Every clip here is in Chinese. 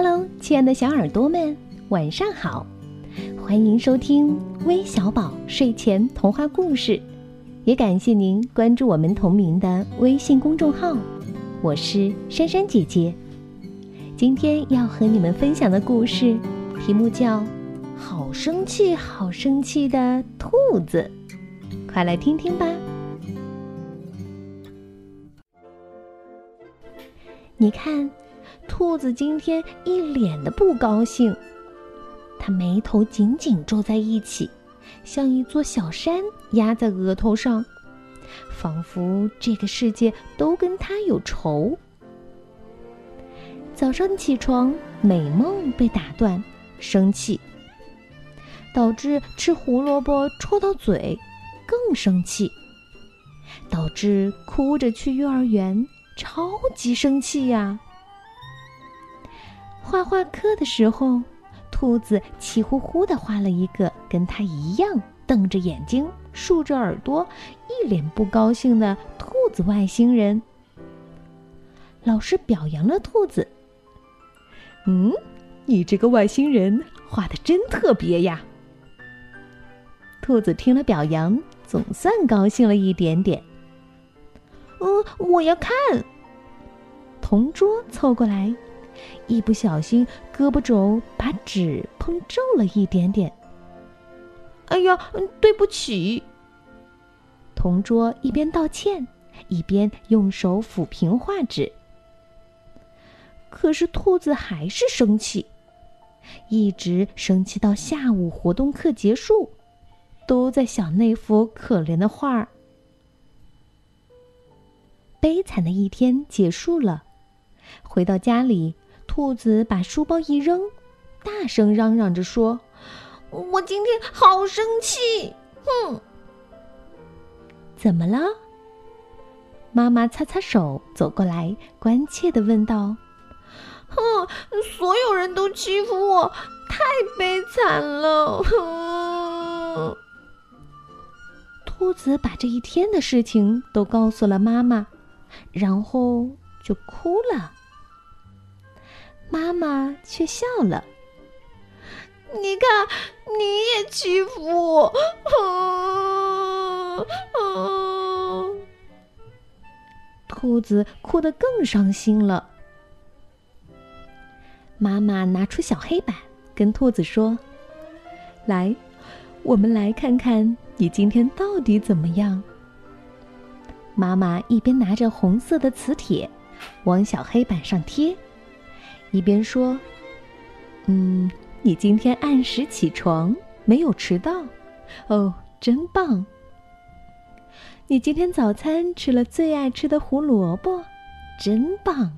Hello，亲爱的小耳朵们，晚上好！欢迎收听微小宝睡前童话故事，也感谢您关注我们同名的微信公众号。我是珊珊姐姐，今天要和你们分享的故事题目叫《好生气，好生气的兔子》，快来听听吧。你看。兔子今天一脸的不高兴，它眉头紧紧皱在一起，像一座小山压在额头上，仿佛这个世界都跟它有仇。早上起床，美梦被打断，生气，导致吃胡萝卜戳到嘴，更生气，导致哭着去幼儿园，超级生气呀！画画课的时候，兔子气呼呼地画了一个跟它一样瞪着眼睛、竖着耳朵、一脸不高兴的兔子外星人。老师表扬了兔子：“嗯，你这个外星人画的真特别呀！”兔子听了表扬，总算高兴了一点点。嗯，我要看。同桌凑过来。一不小心，胳膊肘把纸碰皱了一点点。哎呀，对不起！同桌一边道歉，一边用手抚平画纸。可是兔子还是生气，一直生气到下午活动课结束，都在想那幅可怜的画儿。悲惨的一天结束了，回到家里。兔子把书包一扔，大声嚷嚷着说：“我今天好生气！”哼，怎么了？妈妈擦擦手走过来，关切的问道：“哼，所有人都欺负我，太悲惨了！”。兔子把这一天的事情都告诉了妈妈，然后就哭了。妈妈却笑了。你看，你也欺负我！兔子哭得更伤心了。妈妈拿出小黑板，跟兔子说：“来，我们来看看你今天到底怎么样。”妈妈一边拿着红色的磁铁，往小黑板上贴。一边说：“嗯，你今天按时起床，没有迟到，哦，真棒！你今天早餐吃了最爱吃的胡萝卜，真棒！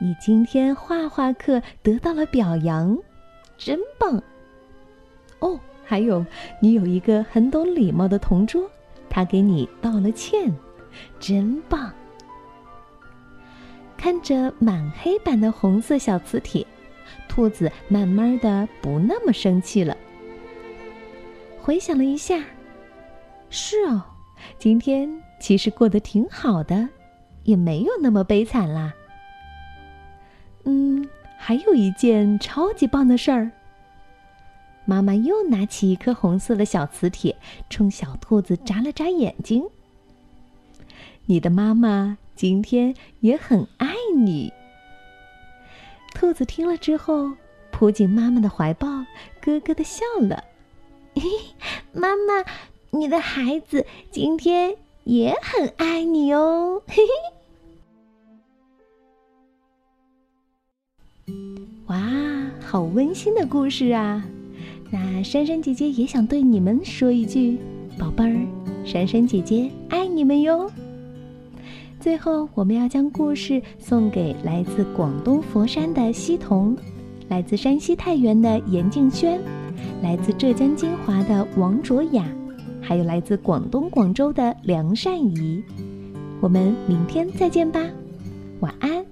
你今天画画课得到了表扬，真棒！哦，还有，你有一个很懂礼貌的同桌，他给你道了歉，真棒！”看着满黑板的红色小磁铁，兔子慢慢的不那么生气了。回想了一下，是哦，今天其实过得挺好的，也没有那么悲惨啦。嗯，还有一件超级棒的事儿。妈妈又拿起一颗红色的小磁铁，冲小兔子眨了眨眼睛。你的妈妈。今天也很爱你。兔子听了之后，扑进妈妈的怀抱，咯咯的笑了。妈妈，你的孩子今天也很爱你哦。嘿嘿。哇，好温馨的故事啊！那珊珊姐姐也想对你们说一句，宝贝儿，珊珊姐姐爱你们哟。最后，我们要将故事送给来自广东佛山的西童，来自山西太原的严静轩，来自浙江金华的王卓雅，还有来自广东广州的梁善怡。我们明天再见吧，晚安。